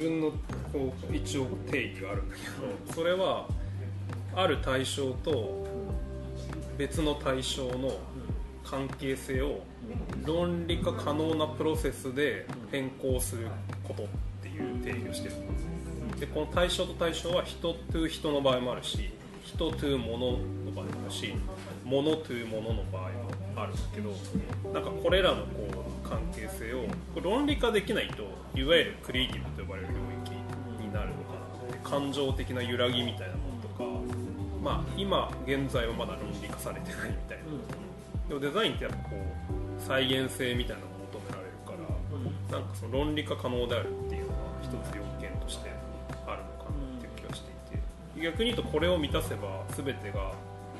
分のこう一応定義があるんだけどそれはある対象と別の対象の関係性を論理化可能なプロセスで変更することっていう定義をしてるでこの対象と対象は人 to 人の場合もあるし人 to 物の場合もあるし物 to 物の場合もあるんだけどなんかこれらのこう関係性を論理化できないといわゆるクリエイティブと呼ばれる領域になるのかな。って感情的な揺らぎみたいなものとかまあ今現在はまだ論理化されてないみたいな。でもデザインってやっぱこう再現性みたいなのを求められるからなんかその論理化可能であるっていうのは一つ要件としてあるのかなっていう気がしていて。逆に言うとこれを満たせば全てが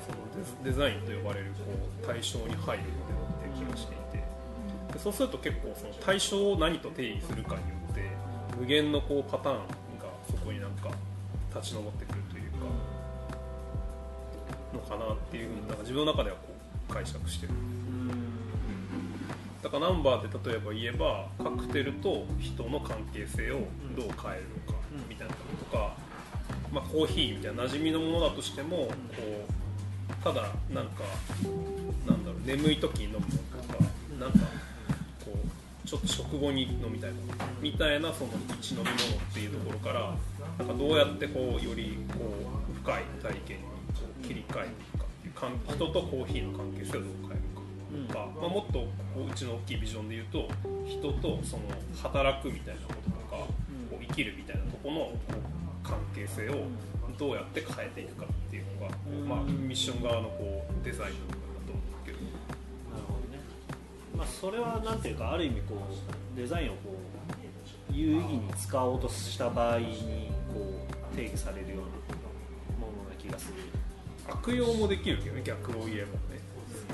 そのデザインと呼ばれるこう対象に入るのではっていう気がしていて。そうすると結構その対象を何と定義するかによって無限のこうパターンがそこになんか立ち上ってくるというかのかなっていうふうになんか自分の中ではこう解釈してる。だからナンバーで例えば言えばカクテルと人の関係性をどう変えるのかみたいなこととか、まあ、コーヒーみたいな馴染みのものだとしてもこうただなんかなんだろう眠い時に飲むのとかなんかちょっと食後に飲みたいとかみたいなその一飲み物っていうところからなんかどうやってこうよりこう深い体験にこう切り替えていくかっていう人とコーヒーの関係性をどう変えるか。とか、まあ、もっとこううちの大きいビジョンで言うと人とその働くみたいなこととか、こう生きるみたいなところの関係性をどうやって変えていくかっていうのが、まあ、ミッション側のこうデザインのまあ、それはなんていうかある意味こうデザインをこう有意義に使おうとした場合にこう定義されるようなものな気がする。悪用もできるけどね逆を言えばね。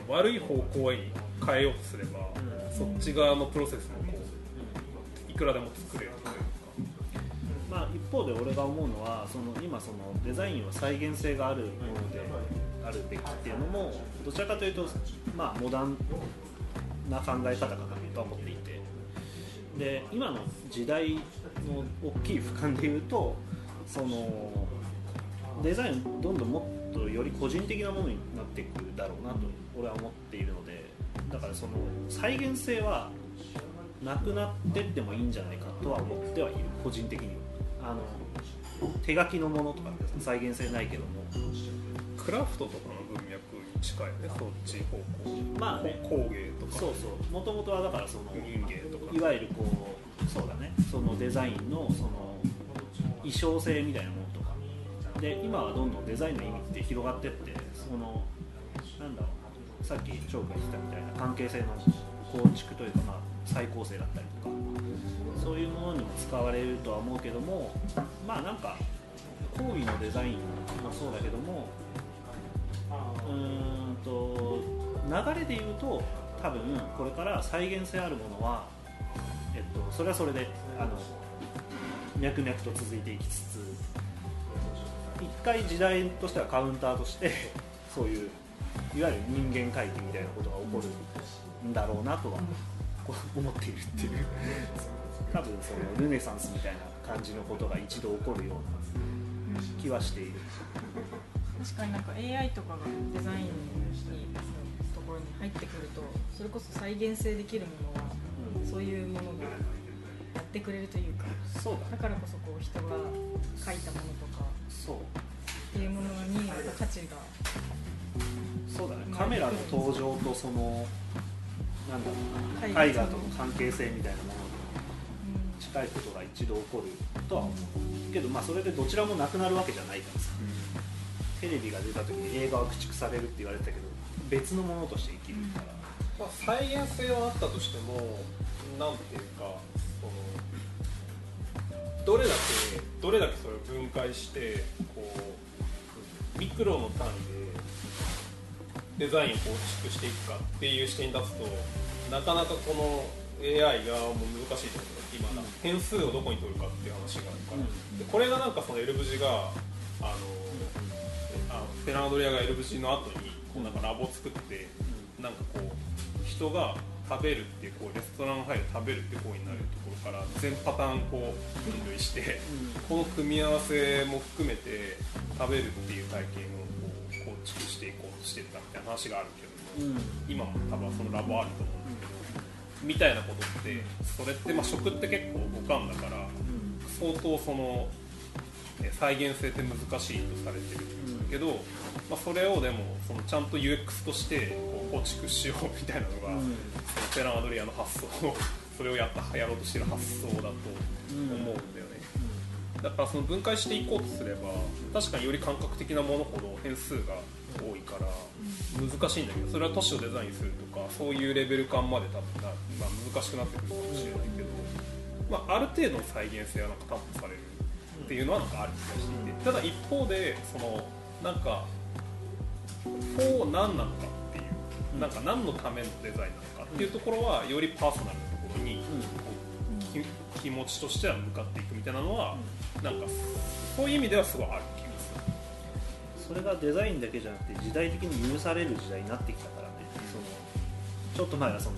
悪い方向に変えようとすれば、そっち側のプロセスもこういくらでも作れるというか。まあ、一方で俺が思うのはその今そのデザインは再現性があるものであるべきっていうのもどちらかというと、まあ、モダンな考え方かなとは思っていて。で今の時代の大きい俯瞰で言うとそのデザインどんどんもっとより個人的なものになっていくだろうなと俺は思っているのでだからその再現性はなくなってってもいいんじゃないかとは思ってはいる。個人的には。あの手書きのものとか再現性ないけども。クラフトとか近いよねそっち方向。まあね。工芸とか。そうそう。もともとはだからその民芸とか。いわゆるこうそうだね。そのデザインのその衣装性みたいなものとか。で今はどんどんデザインの意味って広がってってそのなんだろう。なさっきチョークが言ってたみたいな関係性の構築というか、まあ、再構成だったりとか。そういうものにも使われるとは思うけどもまあなんか講義のデザインもそうだけどもうんと流れで言うと多分これから再現性あるものは、えっと、それはそれであの脈々と続いていきつつ一回時代としてはカウンターとして そういういわゆる人間回帰みたいなことが起こるんだろうなとは思っているっていう多分そのルネサンスみたいな感じのことが一度起こるような気はしている。確かになんか AI とかがデザインにところに入ってくるとそれこそ再現性できるものはそういうものがやってくれるというかそうだだからこそこう人が書いたものとかそう。っていうものにまた価値がそうだね。カメラの登場とそのなんだろうな絵画との関係性みたいなものに近いことが一度起こるとは思う。けどまあそれでどちらもなくなるわけじゃないからさテレビが出た時に映画は駆逐されるって言われてたけど別のものとして生きるから、まあ、再現性はあったとしてもなんていうかそのどれだけどれだけそれを分解してこうミクロの単位でデザインを構築していくかっていう視点に立つとなかなかこの AI がもう難しいところが今だ、変数をどこに取るかっていう話があるから、でこれがなんかその L ブジがあのあフェランドリアが L ブジの後にこうなんかラボを作ってなんかこう人が食べるっていうこうレストラン入る食べるって行為になるところから全パターンこう分類してこの組み合わせも含めて食べるっていう体験をこう構築していこうとしてたみたいな話があるけどもうん。今も多分そのラボあると思うんだけどみたいなことってそれってまあ食って結構五感だから相当そのね再現性って難しいとされてるんだけど、まあ、それをでもそのちゃんと UX としてこう構築しようみたいなのが、うん。そのテラン・アドリアの発想それをやったやろうとしてる発想だと思うんだよね、だからその分解していこうとすれば確かにより感覚的なものほど変数が多いから難しいんだけどそれは都市をデザインするとかそういうレベル感まで多分な、まあ、難しくなってくるかもしれないけど、まあ、ある程度の再現性はなんか担保されるっていうのはなんかある気がしていてただ一方でそのなんかこう何なのかっていうなんか何のためのデザインなのかっていうところはよりパーソナルなところにこう気持ちとしては向かっていくみたいなのはなんかそういう意味ではすごいある気がする。それがデザインだけじゃなくて時代的に許される時代になってきたからねそのちょっと前はその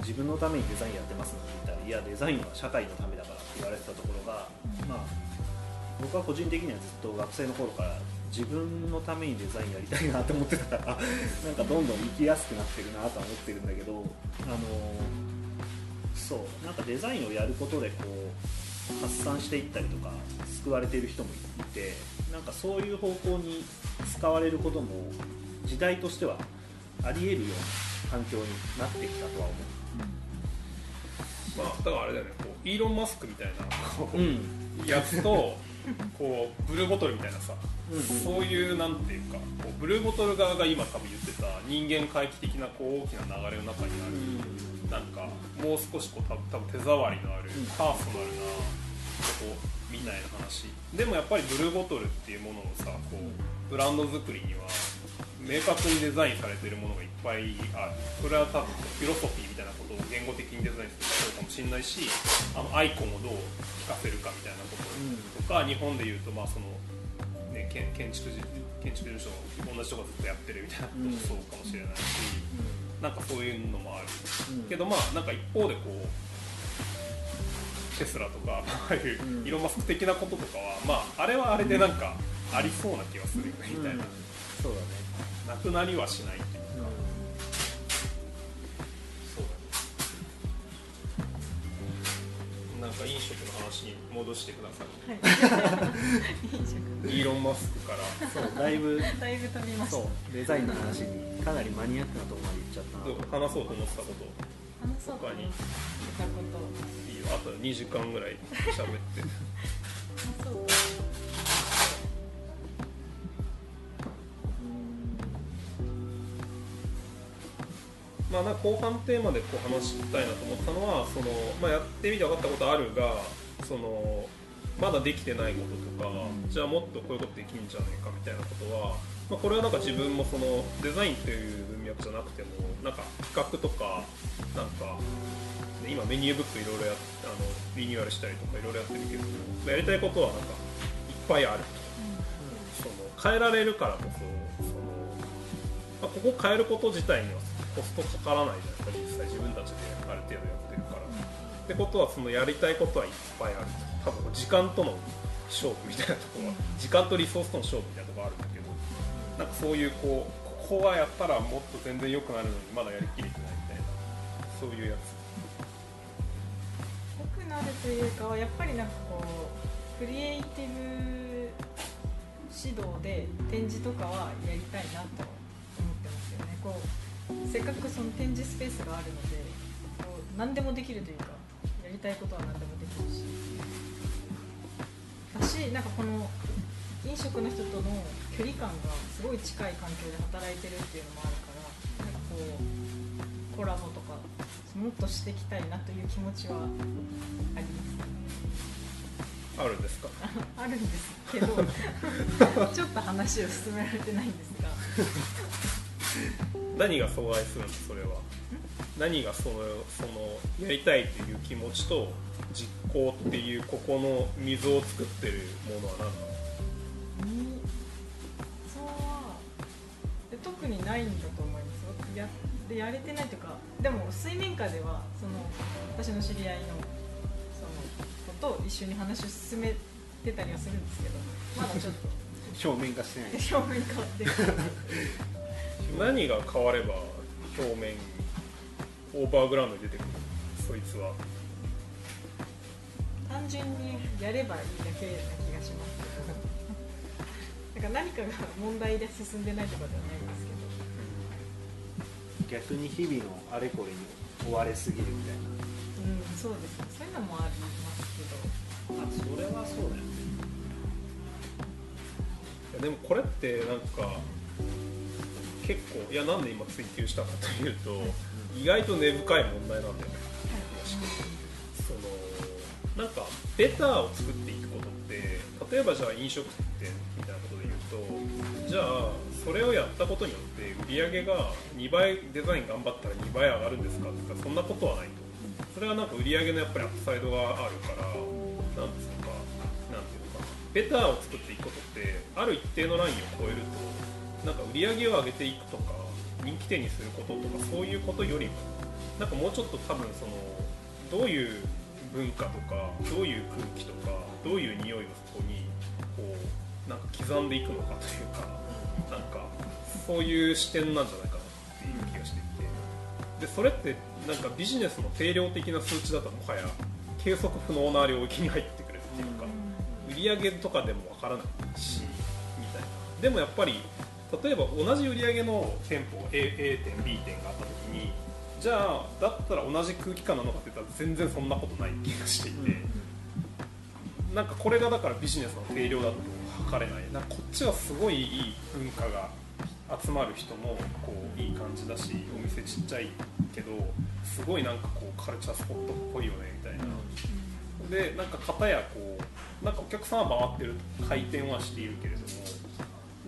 自分のためにデザインやってますのって言ったらいやデザインは社会のためだからって言われてたところが、まあ僕は個人的にはずっと学生の頃から自分のためにデザインやりたいなと思ってたから なんかどんどん生きやすくなってるなとは思ってるんだけどあのそうなんかデザインをやることでこう発散していったりとか救われている人もいてなんかそういう方向に使われることも時代としてはありえるような環境になってきたとは思まあ、だからあれだよねこうイーロン・マスクみたいなこう。うやつと こうブルーボトルみたいなさ、うんそういうなんていうかこうブルーボトル側が今多分言ってた人間回帰的なこう大きな流れの中にある、なんかもう少しこう多分手触りのあるうん。パーソナルなことみたいな話。でもやっぱりブルーボトルっていうものをさこうブランド作りには明確にデザインされているものがいっぱいある。それは多分フィロソフィーみたいなことを言語的にデザインするかもしれないしあのアイコンをどう聞かせるかみたいなこととか日本でいうとまあその、ね、建建築事建築事務所同じとこずっとやってるみたいなこともそうかもしれないし、なんかそういうのもある。けどまあなんか一方でこうテスラとかああいううん。イーロン・マスク的なこととかはまああれはあれでなんかありそうな気がするよねみたいな、そうだね、なくなりはしないっていうそうだね。なんか飲食の話に戻してくださはい。いい。いイーロン・マスクから。そうだいぶだいぶ飛びました。そうデザインの話にかなりマニアックなところまで行っちゃった話そうと思ってたこと。話そうと思ってたこと。いいよ。あと2時間ぐらい喋って まあ、なんか後半テーマでこう話したいなと思ったのはその、まあ、やってみて分かったことあるがそのまだできてないこととか、じゃあもっとこういうことできんじゃないかみたいなことは、まあ、これはなんか自分もそのデザインという文脈じゃなくてもなんか企画とかなんか、ね今メニューブックいろいろやっあのリニューアルしたりとかいろいろやってるけどやりたいことはなんかいっぱいあると。その変えられるからこそその、まあ、ここ変えること自体にはコストかからないじゃないですか実際自分たちである程度やってるから。ってことはそのやりたいことはいっぱいある多分時間との勝負みたいなところは時間とリソースとの勝負みたいなところあるん。だけどなん。かそういうこうここはやったらもっと全然良くなるのにまだやりきれてないみたいなそういうやつ良くなるというかやっぱりなん。かこうクリエイティブ指導で展示とかはやりたいなと思ってますよねこうせっかくその展示スペースがあるのでこう何でもできるというかやりたいことは何でもできるし。だしなんかこの飲食の人との距離感がすごい近い環境で働いてるっていうのもあるからなんかこうコラボとかもっとしていきたいなという気持ちはありますあるんですか？あるんですけど ちょっと話を進められてないんですが何が阻害するんですそれは。何がそのそのやりたいという気持ちと実行っていうここの溝を作ってるものは何なの？にそう。はで特にないんだと思います。いやでやれてないとかでも水面下ではその私の知り合いのその子と一緒に話を進めてたりはするんですけどまだちょっと。表面化してない。表面変わってる何が変われば表面オーバーグラウンドに出てくるそいつは。単純にやればいいだけな気がしますけど。なんか何かが問題で進んでないとかではないんですけど。逆に日々のあれこれに追われすぎるみたいうんそうですね。そういうのもありますけど。なあそれはそうだよね。いやでもこれってなんか結構いやなんで今追求したかというと意外と根深い問題なんだよね。そのなんかベターを作っていくことって例えばじゃあ飲食店みたいなことで言うとじゃあそれをやったことによって売り上げが2倍デザイン頑張ったら2倍上がるんですかって言ったらそんなことはないと。それはなんか売り上げのやっぱりアップサイドがあるからなんですかなんていうのかな。ベターを作っていくことってある一定のラインを超えるとなんか売り上げを上げていくとか人気店にすることとかそういうことよりもなんかもうちょっと多分そのどういう文化とかどういう空気とかどういう匂いをそこにこうなんか刻んでいくのかというかなんかそういう視点なんじゃないかなっていう気がしていて。でそれってなんかビジネスの定量的な数値だともはや計測不能な領域に入ってくるっていうか売り上げとかでもわからないしみたいな。でもやっぱり例えば同じ売り上げの店舗 A, A 店 B 店があった時にじゃあだったら同じ空気感なのかって言ったら全然そんなことない気がしていて、なんかこれがだからビジネスの定量だと測れないなんかこっちはすごいいい文化が集まる人もこういい感じだしお店ちっちゃいけどすごいなんかこうカルチャースポットっぽいよねみたいな。でなんか片やこうなんかお客さんは回ってる回転はしているけれども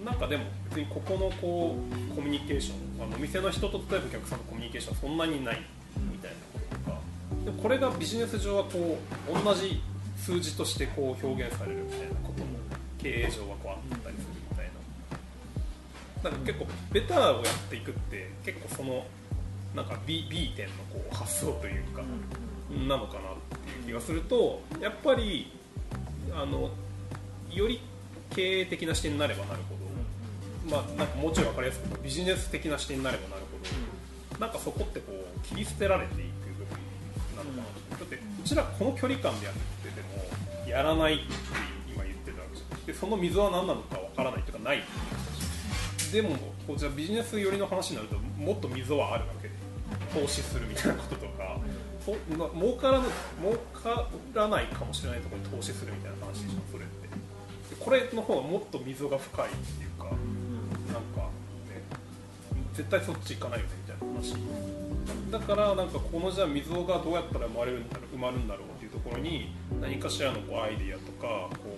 なんかでも別にここのこうコミュニケーションあのお店の人と例えばお客さんのコミュニケーションはそんなにないみたいなこととかでこれがビジネス上はこう同じ数字としてこう表現されるみたいなことも経営上はこうあったりするみたいななんか結構ベターをやっていくって結構そのなんか B, B 点のこう発想というか、なのかなっていう気がするとやっぱりあのより経営的な視点になればなるほど、まあ、なんかもうちょい分かりやすくビジネス的な視点になればなるほどなんかそこってこう切り捨てられていく部分なのかなと。だってうちらこの距離感でやっててもやらないって今言ってたわけじゃん。でその溝は何なのか分からないとかないって言ってたしでもこうじゃビジネス寄りの話になるともっと溝はあるわけ。で投資するみたいなこととか、そま儲からぬ儲からないかもしれないところに投資するみたいな話でしょそれって。これの方がもっと溝が深いっていう、絶対そっち行かないよねみたいな話。だからなんかこのじゃあ溝がどうやったら生まれるんだろう埋まるんだろうっていうところに何かしらのこうアイディアとかこ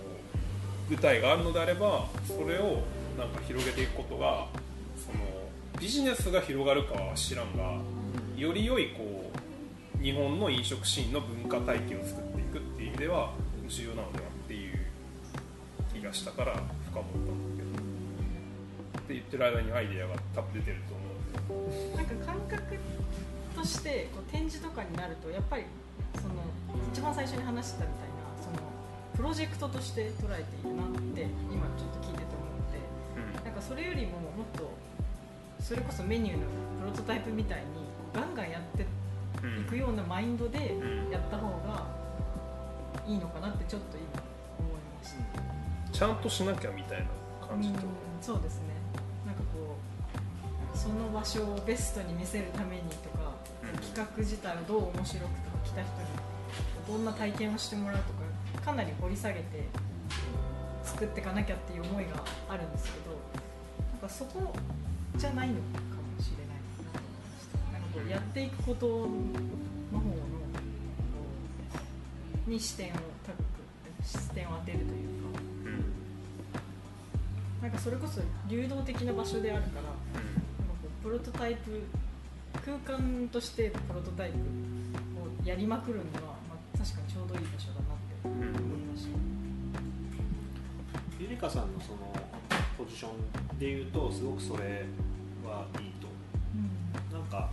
う具体があるのであればそれをなんか広げていくことがそのビジネスが広がるかは知らんがより良いこう日本の飲食シーンの文化体系を作っていくっていう意味では重要なのではっていう気がしたから深掘ったんだけど。って言ってる間にアイディアが多分出てると思うんでなんか感覚としてこう展示とかになるとやっぱりその一番最初に話してたみたいなそのプロジェクトとして捉えているなって今ちょっと聞いてて思ってなんかそれよりももっとそれこそメニューのプロトタイプみたいにガンガンやっていくようなマインドでうん。やった方がいいのかなってちょっと今思いました。ちゃんとしなきゃみたいな感じと、うん。そうですね場所をベストに見せるためにとか、うん。企画自体をどう面白くとか来た人にどんな体験をしてもらうとかかなり掘り下げて作っていかなきゃっていう思いがあるんですけどなんかそこじゃないのかもしれないなと思いました。なんかこうやっていくことの方のに視点を高く視点を当てるというか。うん。なんかそれこそ流動的な場所であるからプロトタイプ空間としてプロトタイプをやりまくるには、まあ、確かにちょうどいい場所だなってうんうん思いました、ゆりかさんのそのポジションで言うとすごくそれはいいと。なんか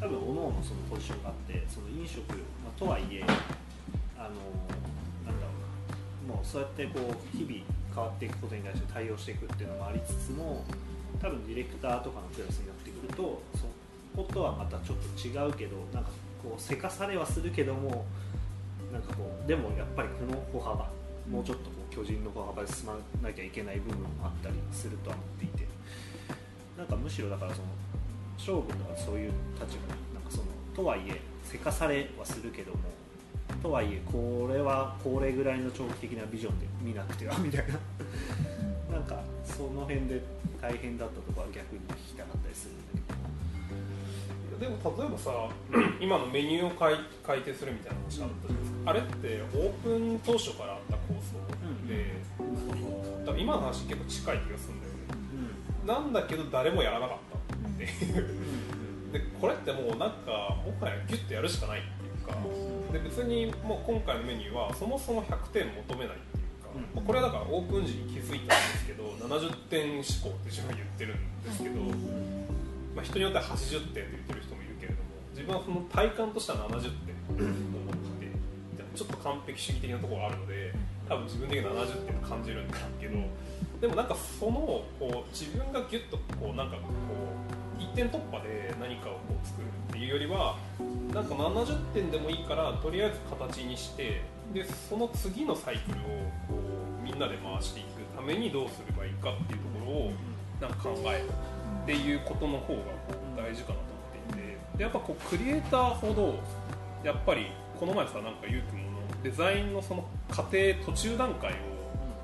分各々そのポジションがあってその飲食、まあ、とはいえあのなんだろうな。もうそうやってこう日々変わっていくことに対して対応していくっていうのもありつつも多分ディレクターとかのクラスになってくるとそことはまたちょっと違うけどなんかこうせかされはするけどもなんかこうでもやっぱりこの歩幅もうちょっとこう巨人の歩幅で進まなきゃいけない部分もあったりするとは思っていてなんかむしろだからその将軍とかそういう立場なんかそのとはいえせかされはするけどもとはいえこれはこれぐらいの長期的なビジョンで見なくてはみたいな。なんかその辺で大変だったところは逆に聞きたかったりするんだけど。でも例えばさ 今のメニューを改改定するみたいな話あったじゃないですか。あれってオープン当初からあった構想で、その多分今の話結構近い気がするんだよね。なんだけど誰もやらなかったっていう。でこれってもうなんかもはやギュッとやるしかないっていうかで別にもう今回のメニューはそもそも100点求めないっていうん。これはだからオープン時に気づいたんですけど70点思考って自分は言ってるんですけど、まあ、人によっては80点って言ってる人もいるけれども自分はその体感としては70点と思っていてちょっと完璧主義的なところがあるので多分自分的に70点を感じるんだけどでもなんかそのこう自分がギュッとこうなんかこう一点突破で何かをこう作るっていうよりはなんか70点でもいいからとりあえず形にしてでその次のサイクルをこうなで回していくためにどうすればいいかっていうところをなんか考えるっていうことの方が大事かなと思っていてでやっぱこうクリエイターほどやっぱりこの前さなんかゆうくんもデザインのその過程途中段階を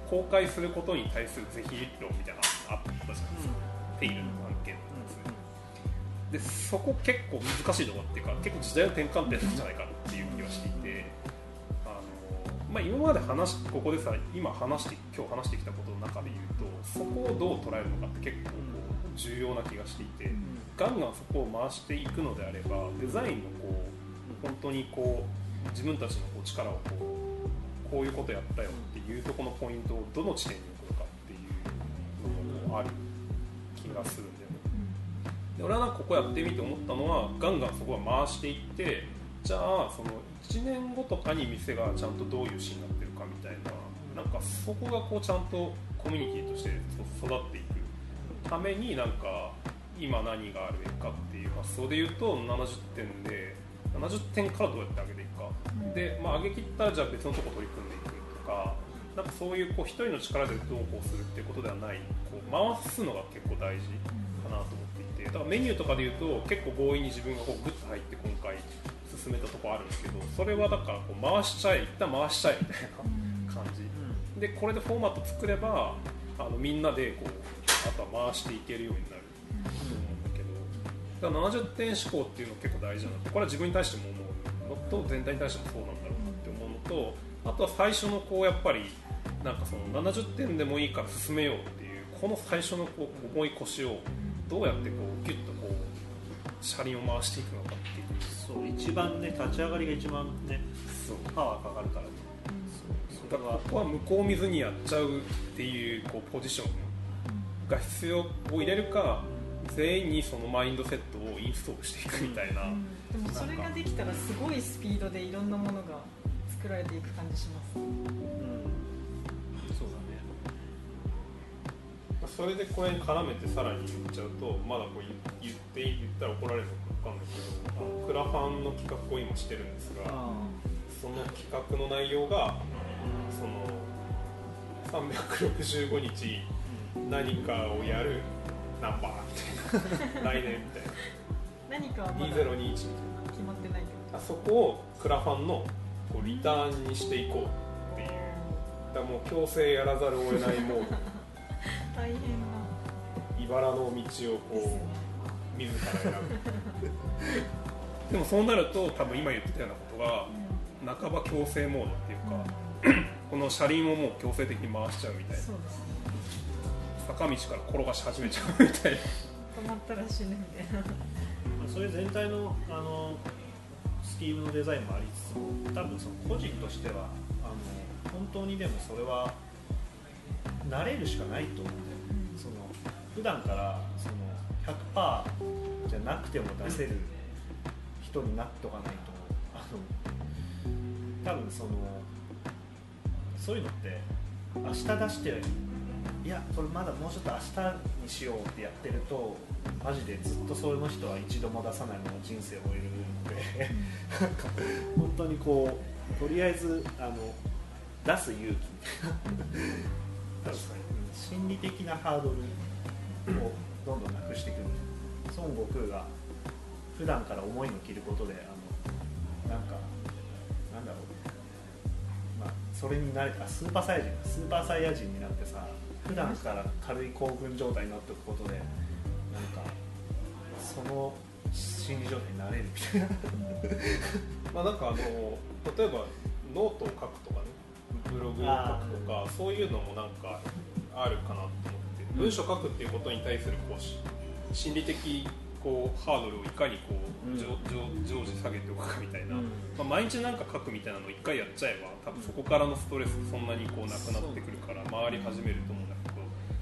公開することに対する是非論みたいなのがあったじゃないですか、テイルの案件のやつでそこ結構難しいところっていうか結構時代の転換点なんじゃないかっていう気がしていて、まあ、今まで話しここでさ今話して今日話してきたことの中で言うとそこをどう捉えるのかって結構こう重要な気がしていてガンガンそこを回していくのであればデザインのこう本当にこう自分たちのこう力をこうこういうことやったよっていうところのポイントをどの地点に置くのかっていうのがこうある気がするんだよね。で俺はなんかここやってみて思ったのはガンガンそこは回していってじゃあその1年後とかに店がちゃんとどういうシーンになってるかみたいななんかそこがこうちゃんとコミュニティとして育っていくためになんか今何があるべきかっていう発想で言うと70点で70点からどうやって上げていくか、で、まあ、上げ切ったらじゃあ別のとこ取り組んでいくとかなんかそういうこう一人の力でどうこうするっていうことではない。こう回すのが結構大事かなと思っていて。だからメニューとかで言うと結構強引に自分がこうグッと入って今回進めたとこあるんですけどそれはだからこう回しちゃえ一旦回しちゃえみたいな感じ。でこれでフォーマット作ればあのみんなでこうあとは回していけるようになると思うんだけど。だから70点思考っていうの結構大事だなってこれは自分に対しても思うの。と全体に対してもそうなんだろうなって思うのとあとは最初のこうやっぱりなんかその70点でもいいから進めようっていうこの最初のこう重い腰をどうやってこうギュッと車輪を回していくのかっていうそう一番ね立ち上がりが一番ねそう。パワーかかるからね。そだからここは向こう見ずにやっちゃうっていうこうポジションが必要を入れるか全員にそのマインドセットをインストールしていくみたいな、でもそれができたらすごいスピードでいろんなものが作られていく感じします。うんそれでこれに絡めてさらに言っちゃうとまだこう言言って言ったら怒られるのか分かんないけどあのクラファンの企画を今してるんですがあその企画の内容がその365日何かをやるナンバーみたいな。来年みたい何かはなまだ決2021みたいなまってないけどあそこをクラファンのこうリターンにしていこうっていうだからもう強制やらざるを得な。いもう大変な茨の道をこう自ら選ぶでもそうなると多分今言ってたようなことが半ば強制モードっていうかこの車輪をもう強制的に回しちゃうみたいな。そうですね坂道から転がし始めちゃうみたいな。止まったら死ぬみたいな。まあそういう全体のあのスキームのデザインもありつつも多分その個人としてはあの本当にでもそれは慣れるしかないと思うんだよ普段からその100%じゃなくても出せる人になっとかないとあの多分そのそういうのって明日出していやこれまだもうちょっと明日にしようってやってるとマジでずっとその人は一度も出さないまま人生を終えるので本当にこうとりあえずあの出す勇気。確かに。心理的なハードルをどんどんなくしていく孫悟空が普段から思いの切ることであのなんかなんだろう。まあそれに慣れたスーパーサイヤ人スーパーサイヤ人になってさ普段から軽い興奮状態になっておくことでなんかその心理状態になれるみたいな。まあなんかあの例えばノートを書くとかねブログを書くとかそういうのもなんかあるかなと思って文章書くっていうことに対するこう心理的こうハードルをいかにこう、うん。常常常時下げておくかみたいな、うん。まあ、毎日なんか書くみたいなのを一回やっちゃえば多分そこからのストレスそんなにこうなくなってくるから回り始めると思うんだけど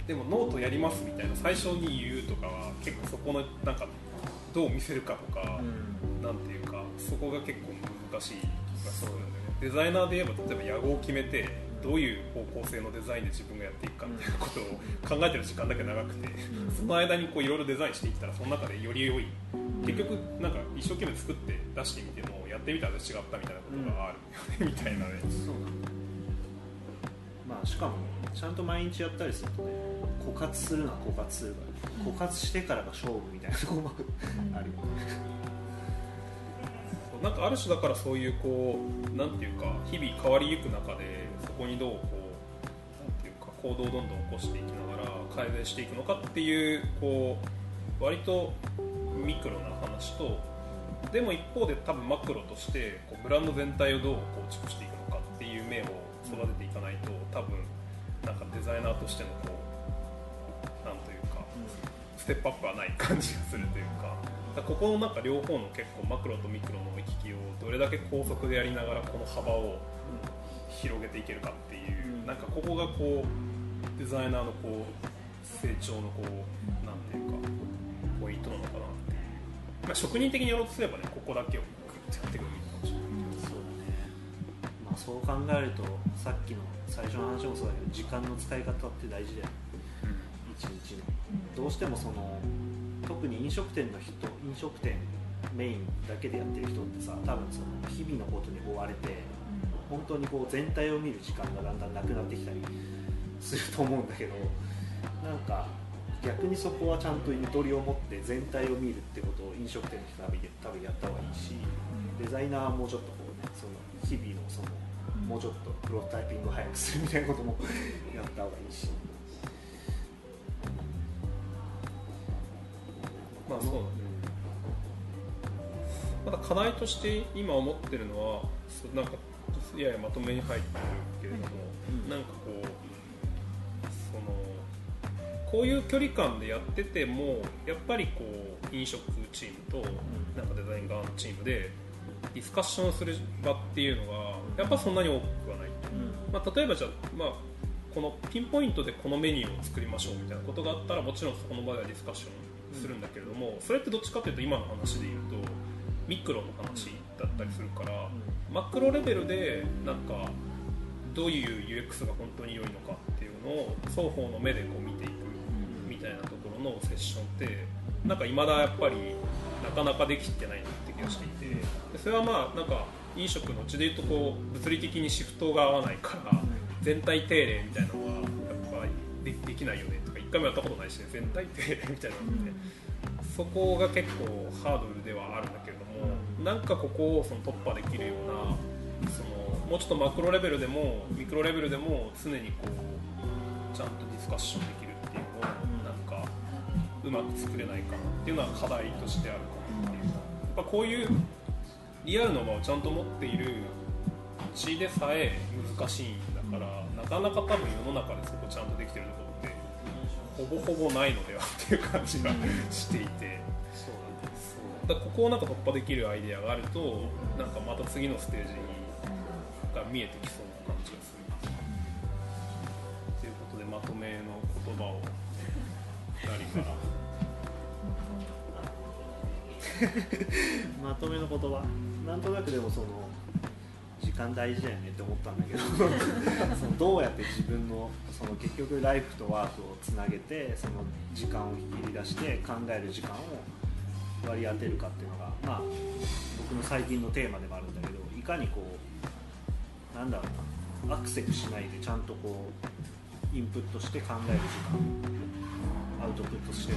でもノートやりますみたいな最初に言うとかは結構そこのなんかどう見せるかとか、なんていうかそこが結構難しい気がするんだよね。デザイナーで言えば例えば屋号を決めてどういう方向性のデザインで自分がやっていくかみたいなことを考えてる時間だけ長くて、その間にこういろいろデザインしていったらその中でより良い結局なんか一生懸命作って出してみてもやってみたら違ったみたいなことがあるよね、みたいなね。そうなんだ。まあしかもちゃんと毎日やったりするとね枯渇するのは枯渇するから枯渇してからが勝負みたいなところもあるよね。なんかある種だからそういうこうなんていうか日々変わりゆく中でそこにどうこうなんていうか行動をどんどん起こしていきながら改善していくのかっていうこう割とミクロな話とでも一方で多分マクロとしてこうブランド全体をどう構築していくのかっていう面を育てていかないと多分なんかデザイナーとしてのこうなんというかステップアップはない感じがするというかだここのなんか両方の結構マクロとミクロの行き来をどれだけ高速でやりながらこの幅を広げていけるかっていう、うん。なんかここがこうデザイナーのこう成長のこうなんていうかポイントなのかなっていう、まあ、職人的にやろうとすればねここだけをグッとやってくるかもしれない。そうだね。まあそう考えるとさっきの最初の話もそうだけど時間の使い方って大事だよね。一日の。どうしてもその特に飲食店の人飲食店メインだけでやってる人ってさ多分その日々のことに追われて本当にこう全体を見る時間がだんだんなくなってきたりすると思うんだけどなんか逆にそこはちゃんとゆとりを持って全体を見るってことを飲食店の人は多分やった方がいいしデザイナーはもうちょっとこうねその日々のそのもうちょっとプロトタイピングを早くするみたいなこともやった方がいいし。まあそうだね。まだ課題として今思ってるのはなんかややまとめに入ってるけれども、うんなんかこうそのこういう距離感でやっててもやっぱりこう飲食チームとなんかデザイン側のチームでディスカッションする場っていうのがやっぱそんなに多くはない、まあ、例えばじゃあ、まあ、このピンポイントでこのメニューを作りましょうみたいなことがあったらもちろんそこの場ではディスカッションするんだけれども、それってどっちかというと今の話で言うとミクロの話だったりするから、マクロレベルでなんかどういう UX が本当に良いのかっていうのを双方の目でこう見ていくみたいなところのセッションってなんか未だやっぱりなかなかできてないなって気がしていて。でそれはまあなんか飲食のうちでいうとこう物理的にシフトが合わないから全体定例みたいなのはやっぱりでできないよねとか一回もやったことないしね。全体定例みたいなのって、そこが結構ハードルではあるんだけれども、なんかここをその突破できるようなそのもうちょっとマクロレベルでもミクロレベルでも常にこうちゃんとディスカッションできるっていうのをなんかうまく作れないかなっていうのは課題としてあるかなっていうやっぱこういうリアルの場をちゃんと持っているうちでさえ難しいんだからなかなか多分世の中でそこちゃんとできてるところってほぼほぼないのではっていう感じがしていて。だここをなんか突破できるアイデアがあるとなんかまた次のステージが見えてきそうな感じがするということでまとめの言葉を2人から。まとめの言葉。なんとなくでもその時間大事だよねって思ったんだけど そのどうやって自分のその結局ライフとワークをつなげてその時間を切り出して考える時間を割り当てるかっていうのがまあ僕の最近のテーマでもあるんだけどいかにこうなんだろうなアクセルしないでちゃんとこうインプットして考える時間アウトプットして